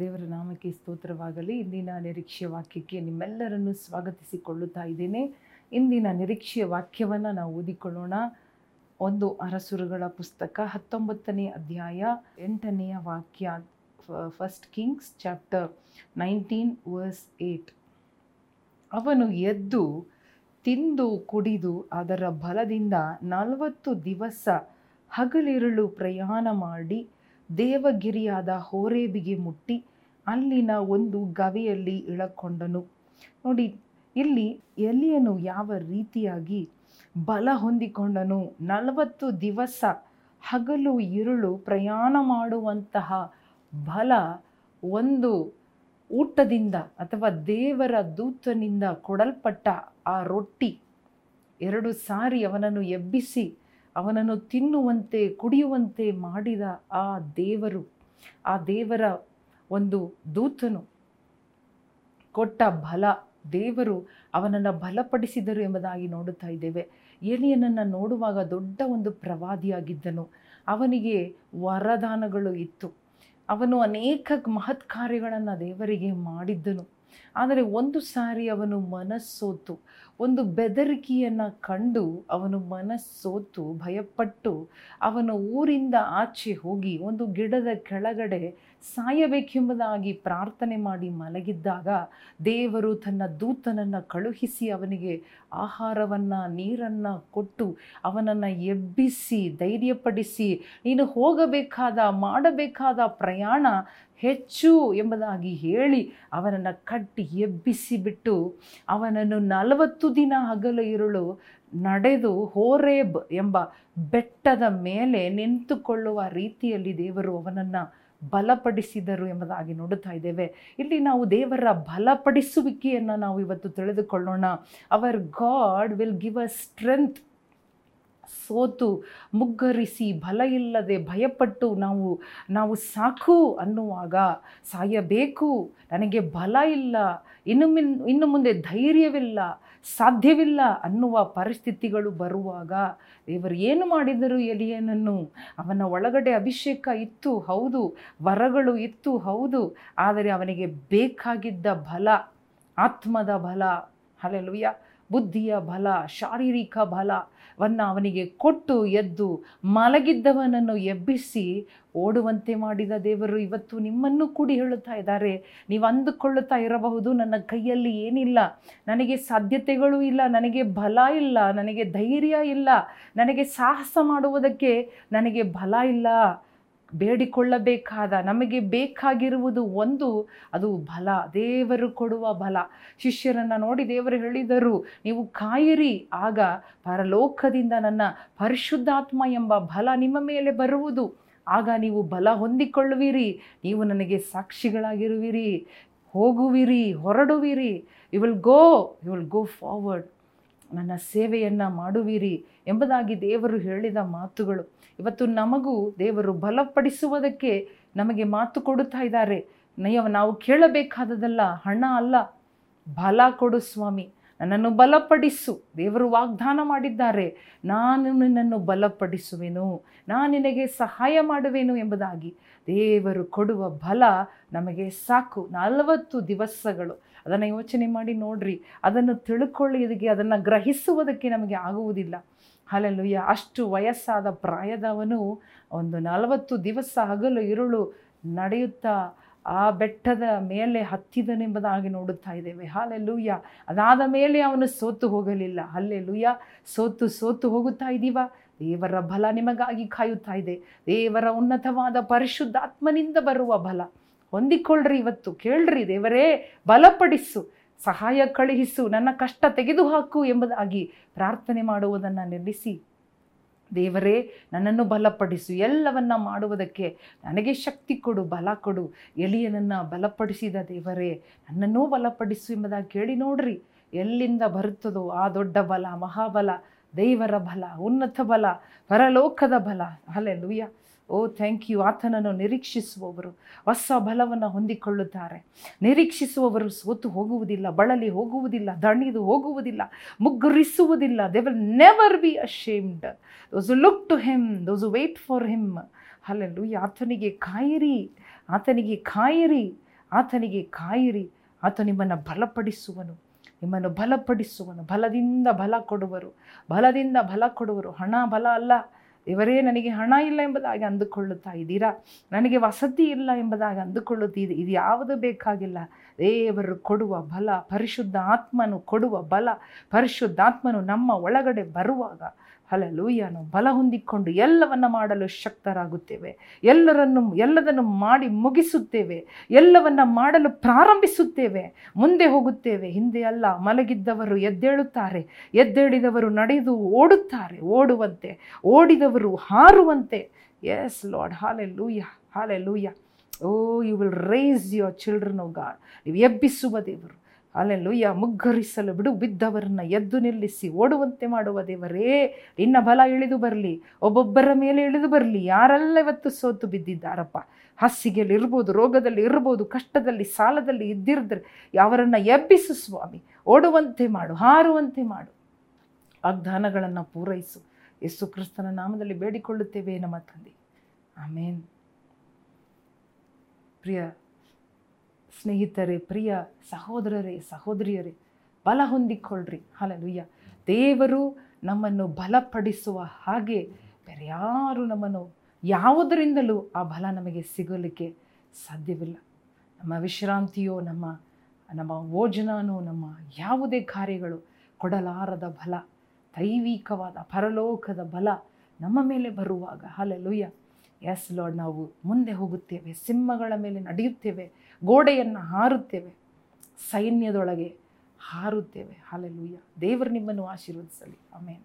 ದೇವರ ನಾಮಕ್ಕೆ ಸ್ತೋತ್ರವಾಗಲಿ. ಇಂದಿನ ನಿರೀಕ್ಷೆಯ ವಾಕ್ಯಕ್ಕೆ ನಿಮ್ಮೆಲ್ಲರನ್ನು ಸ್ವಾಗತಿಸಿಕೊಳ್ಳುತ್ತಾ ಇದ್ದೇನೆ. ಇಂದಿನ ನಿರೀಕ್ಷೆಯ ವಾಕ್ಯವನ್ನು ನಾವು ಓದಿಕೊಳ್ಳೋಣ. ಒಂದು ಅರಸುರುಗಳ ಪುಸ್ತಕ ಹತ್ತೊಂಬತ್ತನೇ ಅಧ್ಯಾಯ ಎಂಟನೆಯ ವಾಕ್ಯ first Kings chapter nineteen verse eight ಅವನು ಎದ್ದು ತಿಂದು ಕುಡಿದು ಅದರ ಬಲದಿಂದ ನಲವತ್ತು ದಿವಸ ಹಗಲಿರುಳು ಪ್ರಯಾಣ ಮಾಡಿ ದೇವಗಿರಿಯಾದ ಹೋರೇಬಿಗೆ ಮುಟ್ಟಿ ಅಲ್ಲಿನ ಒಂದು ಗವಿಯಲ್ಲಿ ಇಳಕೊಂಡನು. ನೋಡಿ, ಇಲ್ಲಿ ಎಲಿಯನು ಯಾವ ರೀತಿಯಾಗಿ ಬಲ ಹೊಂದಿಕೊಂಡನು. ನಲವತ್ತು ದಿವಸ ಹಗಲು ಇರುಳು ಪ್ರಯಾಣ ಮಾಡುವಂತಹ ಬಲ ಒಂದು ಊಟದಿಂದ ಅಥವಾ ದೇವರ ದೂತನಿಂದ ಕೊಡಲ್ಪಟ್ಟ ಆ ರೊಟ್ಟಿ ಎರಡು ಸಾರಿ ಅವನನ್ನು ಎಬ್ಬಿಸಿ ಅವನನ್ನು ತಿನ್ನುವಂತೆ, ಕುಡಿಯುವಂತೆ ಮಾಡಿದ ಆ ದೇವರು, ಆ ದೇವರ ಒಂದು ದೂತನು ಕೊಟ್ಟ ಬಲ, ದೇವರು ಅವನನ್ನು ಬಲಪಡಿಸಿದರು ಎಂಬುದಾಗಿ ನೋಡುತ್ತಾ ಇದ್ದೇವೆ. ಏಲಿಯನನ್ನು ನೋಡುವಾಗ ದೊಡ್ಡ ಒಂದು ಪ್ರವಾದಿಯಾಗಿದ್ದನು. ಅವನಿಗೆ ವರದಾನಗಳು ಇತ್ತು. ಅವನು ಅನೇಕ ಮಹತ್ ಕಾರ್ಯಗಳನ್ನು ದೇವರಿಗೆ ಮಾಡಿದ್ದನು. ಆದರೆ ಒಂದು ಸಾರಿ ಅವನು ಮನಸ್ಸೋತು, ಒಂದು ಬೆದರಿಕೆಯನ್ನು ಕಂಡು ಅವನು ಮನಸ್ಸೋತು, ಭಯಪಟ್ಟು ಅವನ ಊರಿಂದ ಆಚೆ ಹೋಗಿ ಒಂದು ಗಿಡದ ಕೆಳಗಡೆ ಸಾಯಬೇಕೆಂಬುದಾಗಿ ಪ್ರಾರ್ಥನೆ ಮಾಡಿ ಮಲಗಿದ್ದಾಗ ದೇವರು ತನ್ನ ದೂತನನ್ನು ಕಳುಹಿಸಿ ಅವನಿಗೆ ಆಹಾರವನ್ನು, ನೀರನ್ನು ಕೊಟ್ಟು ಅವನನ್ನು ಎಬ್ಬಿಸಿ, ಧೈರ್ಯಪಡಿಸಿ, ನೀನು ಹೋಗಬೇಕಾದ, ಮಾಡಬೇಕಾದ ಪ್ರಯಾಣ ಹೆಚ್ಚು ಎಂಬುದಾಗಿ ಹೇಳಿ ಅವನನ್ನು ಕಟ್ಟಿ ಎಬ್ಬಿಸಿಬಿಟ್ಟು ಅವನನ್ನು ನಲವತ್ತು ದಿನ ಹಗಲು ಇರುಳು ನಡೆದು ಹೋರೇಬ್ ಎಂಬ ಬೆಟ್ಟದ ಮೇಲೆ ನಿಂತುಕೊಳ್ಳುವ ರೀತಿಯಲ್ಲಿ ದೇವರು ಅವನನ್ನು ಬಲಪಡಿಸಿದರು ಎಂಬುದಾಗಿ ನೋಡುತ್ತಾ ಇದ್ದೇವೆ. ಇಲ್ಲಿ ನಾವು ದೇವರ ಬಲಪಡಿಸುವಿಕೆಯನ್ನು ನಾವು ಇವತ್ತು ತಿಳಿದುಕೊಳ್ಳೋಣ. Our God will give a strength ಸೋತು, ಮುಗ್ಗರಿಸಿ ಬಲ ಇಲ್ಲದೆ ಭಯಪಟ್ಟು ನಾವು ನಾವು ಸಾಕು ಅನ್ನುವಾಗ ಸಾಯಬೇಕು. ನನಗೆ ಬಲ ಇಲ್ಲ, ಇನ್ನು ಮಿನ್, ಇನ್ನು ಮುಂದೆ ಧೈರ್ಯವಿಲ್ಲ, ಸಾಧ್ಯವಿಲ್ಲ ಅನ್ನುವ ಪರಿಸ್ಥಿತಿಗಳು ಬರುವಾಗ ದೇವರು ಏನು ಮಾಡಿದರು ಎಲಿಯನನ್ನು? ಅವನ ಒಳಗಡೆ ಅಭಿಷೇಕ ಇತ್ತು, ಹೌದು, ವರಗಳು ಇತ್ತು, ಹೌದು, ಆದರೆ ಅವನಿಗೆ ಬೇಕಾಗಿದ್ದ ಬಲ, ಆತ್ಮದ ಬಲ. ಹಲೆಲುಯ್ಯ ಬುದ್ಧಿಯ ಬಲ, ಶಾರೀರಿಕ ಬಲವನ್ನು ಅವನಿಗೆ ಕೊಟ್ಟು ಎದ್ದು ಮಲಗಿದ್ದವನನ್ನು ಎಬ್ಬಿಸಿ ಓಡುವಂತೆ ಮಾಡಿದ ದೇವರು ಇವತ್ತು ನಿಮ್ಮನ್ನು ಕೂಡಿ ಹೇಳುತ್ತಾ ಇದ್ದಾರೆ. ನೀವು ಅಂದುಕೊಳ್ಳುತ್ತಾ ಇರಬಹುದು, ನನ್ನ ಕೈಯಲ್ಲಿ ಏನಿಲ್ಲ, ನನಗೆ ಸಾಧ್ಯತೆಗಳು ಇಲ್ಲ, ನನಗೆ ಬಲ ಇಲ್ಲ, ನನಗೆ ಧೈರ್ಯ ಇಲ್ಲ, ನನಗೆ ಸಾಹಸ ಮಾಡುವುದಕ್ಕೆ ನನಗೆ ಬಲ ಇಲ್ಲ. ಬೇಡಿಕೊಳ್ಳಬೇಕಾದ, ನಮಗೆ ಬೇಕಾಗಿರುವುದು ಒಂದು, ಅದು ಬಲ. ದೇವರು ಕೊಡುವ ಬಲ. ಶಿಷ್ಯರನ್ನು ನೋಡಿ ದೇವರು ಹೇಳಿದರು, ನೀವು ಕಾಯಿರಿ, ಆಗ ಪರಲೋಕದಿಂದ ನನ್ನ ಪರಿಶುದ್ಧಾತ್ಮ ಎಂಬ ಬಲ ನಿಮ್ಮ ಮೇಲೆ ಬರುವುದು. ಆಗ ನೀವು ಬಲ ಹೊಂದಿಕೊಳ್ಳುವಿರಿ, ನೀವು ನನಗೆ ಸಾಕ್ಷಿಗಳಾಗಿರುವಿರಿ, ಹೋಗುವಿರಿ, ಹೊರಡುವಿರಿ. You will go you will go forward ನನ್ನ ಸೇವೆಯನ್ನು ಮಾಡುವಿರಿ ಎಂಬುದಾಗಿ ದೇವರು ಹೇಳಿದ ಮಾತುಗಳು. ಇವತ್ತು ನಮಗೂ ದೇವರು ಬಲಪಡಿಸುವುದಕ್ಕೆ ನಮಗೆ ಮಾತು ಕೊಡುತ್ತಾ ಇದ್ದಾರೆ. ನಯ್ಯವ, ನಾವು ಕೇಳಬೇಕಾದದಲ್ಲ ಹಣ ಅಲ್ಲ. ಬಲ ಕೊಡು ಸ್ವಾಮಿ, ನನ್ನನ್ನು ಬಲಪಡಿಸು. ದೇವರು ವಾಗ್ದಾನ ಮಾಡಿದ್ದಾರೆ. ನಾನು ನಿನ್ನನ್ನು ಬಲಪಡಿಸುವೆನು. ನಾನು ನಿನಗೆ ಸಹಾಯ ಮಾಡುವೆನು ಎಂಬುದಾಗಿ ದೇವರು ಕೊಡುವ ಬಲ ನಮಗೆ ಸಾಕು. ನಲವತ್ತು ದಿವಸಗಳು. ಅದನ್ನು ಯೋಚನೆ ಮಾಡಿ ನೋಡ್ರಿ, ಅದನ್ನು ತಿಳ್ಕೊಳ್ಳೋದಕ್ಕೆ, ಅದನ್ನು ಗ್ರಹಿಸುವುದಕ್ಕೆ ನಮಗೆ ಆಗುವುದಿಲ್ಲ. ಅಲ್ಲೆಲ್ಲುಯ್ಯ ಅಷ್ಟು ವಯಸ್ಸಾದ ಪ್ರಾಯದವನು ಒಂದು ನಲವತ್ತು ದಿವಸ ಹಗಲು ಇರುಳು ನಡೆಯುತ್ತಾ ಆ ಬೆಟ್ಟದ ಮೇಲೆ ಹತ್ತಿದನೆಂಬುದಾಗಿ ನೋಡುತ್ತಾ ಇದ್ದೇವೆ. ಹಾಲೆ ಲೂಯ್ಯ ಅದಾದ ಮೇಲೆ ಅವನು ಸೋತು ಹೋಗಲಿಲ್ಲ. ಅಲ್ಲೆಲ್ಲೂಯ್ಯ ಸೋತು ಸೋತು ಹೋಗುತ್ತಾ ಇದ್ದೀವ? ದೇವರ ಬಲ ನಿಮಗಾಗಿ ಕಾಯುತ್ತಾ ಇದೆ. ದೇವರ ಉನ್ನತವಾದ ಪರಿಶುದ್ಧಾತ್ಮನಿಂದ ಬರುವ ಬಲ. ಹೊಂದಿಕೊಳ್ಳ್ರಿ ಇವತ್ತು, ಕೇಳ್ರಿ ದೇವರೇ, ಬಲಪಡಿಸು, ಸಹಾಯ ಕಳುಹಿಸು, ನನ್ನ ಕಷ್ಟ ತೆಗೆದುಹಾಕು ಎಂಬುದಾಗಿ ಪ್ರಾರ್ಥನೆ ಮಾಡುವುದನ್ನು ನಿಲ್ಲಿಸಿ. ದೇವರೇ, ನನ್ನನ್ನು ಬಲಪಡಿಸು, ಎಲ್ಲವನ್ನ ಮಾಡುವುದಕ್ಕೆ ನನಗೆ ಶಕ್ತಿ ಕೊಡು, ಬಲ ಕೊಡು. ಎಲಿಯನನ್ನು ಬಲಪಡಿಸಿದ ದೇವರೇ, ನನ್ನನ್ನೂ ಬಲಪಡಿಸು ಎಂಬುದಾಗಿ ಕೇಳಿ ನೋಡ್ರಿ. ಎಲ್ಲಿಂದ ಬರುತ್ತದೋ ಆ ದೊಡ್ಡ ಬಲ, ಮಹಾಬಲ, ದೇವರ ಬಲ, ಉನ್ನತ ಬಲ, ಪರಲೋಕದ ಬಲ. ಅಲ್ಲೆಲ್ಲೂಯ್ಯ ಓ ಥ್ಯಾಂಕ್ ಯು ಆತನನ್ನು ನಿರೀಕ್ಷಿಸುವವರು ಹೊಸ ಬಲವನ್ನು ಹೊಂದಿಕೊಳ್ಳುತ್ತಾರೆ. ನಿರೀಕ್ಷಿಸುವವರು ಸೋತು ಹೋಗುವುದಿಲ್ಲ, ಬಳಲಿ ಹೋಗುವುದಿಲ್ಲ, ದಣಿದು ಹೋಗುವುದಿಲ್ಲ, ಮುಗ್ಗರಿಸುವುದಿಲ್ಲ. They will never be ashamed those look to him those wait for him ಅಲ್ಲೆಲ್ಲೂ ಆತನಿಗೆ ಕಾಯಿರಿ ಆತನಿಗೆ ಕಾಯಿರಿ ಆತನಿಗೆ ಕಾಯಿರಿ. ಆತ ನಿಮ್ಮನ್ನು ಬಲಪಡಿಸುವನು ನಿಮ್ಮನ್ನು ಬಲಪಡಿಸುವನು. ಬಲದಿಂದ ಬಲ ಕೊಡುವರು, ಬಲದಿಂದ ಬಲ ಕೊಡುವರು. ಹಣ, ಬಲ ಅಲ್ಲ. ಇವರೇ ನನಗೆ ಹಣ ಇಲ್ಲ ಎಂಬುದಾಗಿ ಅಂದುಕೊಳ್ಳುತ್ತಾ ಇದ್ದೀರಾ? ನನಗೆ ವಸತಿ ಇಲ್ಲ ಎಂಬುದಾಗಿ ಅಂದುಕೊಳ್ಳುತ್ತೀರಿ. ಇದು ಯಾವುದು ಬೇಕಾಗಿಲ್ಲ. ದೇವರು ಕೊಡುವ ಬಲ ಪರಿಶುದ್ಧ ಆತ್ಮನು ಕೊಡುವ ಬಲ, ಪರಿಶುದ್ಧಾತ್ಮನು ನಮ್ಮ ಒಳಗಡೆ ಬರುವಾಗ ಹಲಲೂಯ ನಾವು ಬಲ ಹೊಂದಿಕೊಂಡು ಎಲ್ಲವನ್ನು ಮಾಡಲು ಶಕ್ತರಾಗುತ್ತೇವೆ. ಎಲ್ಲರನ್ನು, ಎಲ್ಲದನ್ನು ಮಾಡಿ ಮುಗಿಸುತ್ತೇವೆ. ಎಲ್ಲವನ್ನು ಮಾಡಲು ಪ್ರಾರಂಭಿಸುತ್ತೇವೆ. ಮುಂದೆ ಹೋಗುತ್ತೇವೆ. ಹಿಂದೆ ಅಲ್ಲ, ಮಲಗಿದ್ದವರು ಎದ್ದೇಳುತ್ತಾರೆ. ಎದ್ದೇಳಿದವರು ನಡೆದು ಓಡುತ್ತಾರೆ, ಓಡುವಂತೆ. ಓಡಿದವರು ಹಾರುವಂತೆ. S lord hallelujah hallelujah O you will rise your children O God ನೀವು ಎಬ್ಬಿಸುವ ದೇವರು. ಅಲ್ಲೆಲ್ಲೂಯ್ಯ ಮುಗ್ಗರಿಸಲು ಬಿಡು, ಬಿದ್ದವರನ್ನ ಎದ್ದು ನಿಲ್ಲಿಸಿ, ಓಡುವಂತೆ ಮಾಡುವ ದೇವರೇ, ನಿನ್ನ ಬಲ ಇಳಿದು ಬರಲಿ, ಒಬ್ಬೊಬ್ಬರ ಮೇಲೆ ಇಳಿದು ಬರಲಿ, ಯಾರೆಲ್ಲ ಇವತ್ತು ಸೋತು ಬಿದ್ದಿದ್ದಾರಪ್ಪ? ಹಾಸಿಗೆಯಲ್ಲಿ ಇರ್ಬೋದು, ರೋಗದಲ್ಲಿ ಇರ್ಬೋದು, ಕಷ್ಟದಲ್ಲಿ, ಸಾಲದಲ್ಲಿ ಇದ್ದಿರಿದ್ರೆ ಅವರನ್ನು ಎಬ್ಬಿಸು ಸ್ವಾಮಿ, ಓಡುವಂತೆ ಮಾಡು, ಹಾರುವಂತೆ ಮಾಡು. ವಾಗ್ದಾನಗಳನ್ನು ಪೂರೈಸು. ಯೇಸು ಕ್ರಿಸ್ತನ ನಾಮದಲ್ಲಿ ಬೇಡಿಕೊಳ್ಳುತ್ತೇವೆ ನಮ್ಮ ತಂದೆ. ಆಮೇನ್. ಪ್ರಿಯ ಸ್ನೇಹಿತರೇ, ಪ್ರಿಯ ಸಹೋದರರೇ, ಸಹೋದರಿಯರೇ, ಬಲ ಹೊಂದಿಕೊಳ್ಳ್ರಿ. ಹಾಲೆಲುಯ್ಯ ದೇವರು ನಮ್ಮನ್ನು ಬಲಪಡಿಸುವ ಹಾಗೆ ಬೇರೆ ಯಾರು ನಮ್ಮನ್ನು ಯಾವುದರಿಂದಲೂ ಆ ಬಲ ನಮಗೆ ಸಿಗಲಿಕ್ಕೆ ಸಾಧ್ಯವಿಲ್ಲ. ನಮ್ಮ ವಿಶ್ರಾಂತಿಯೋ, ನಮ್ಮ ನಮ್ಮ ಭೋಜನನೋ, ನಮ್ಮ ಯಾವುದೇ ಕಾರ್ಯಗಳು ಕೊಡಲಾರದ ಬಲ, ದೈವಿಕವಾದ, ಪರಲೋಕದ ಬಲ ನಮ್ಮ ಮೇಲೆ ಬರುವಾಗ. ಹಾಲೆಲುಯ್ಯ ಎಸ್ ಲಾರ್ಡ್ ನಾವು ಮುಂದೆ ಹೋಗುತ್ತೇವೆ, ಸಿಂಹಗಳ ಮೇಲೆ ನಡೆಯುತ್ತೇವೆ. ಗೋಡೆಯನ್ನು ಹಾರುತ್ತೇವೆ ಸೈನ್ಯದೊಳಗೆ ಹಾರುತ್ತೇವೆ. ಹಾಲೆಲುಯ್ಯ ದೇವರು ನಿಮ್ಮನ್ನು ಆಶೀರ್ವದಿಸಲಿ. ಆಮೇಲೆ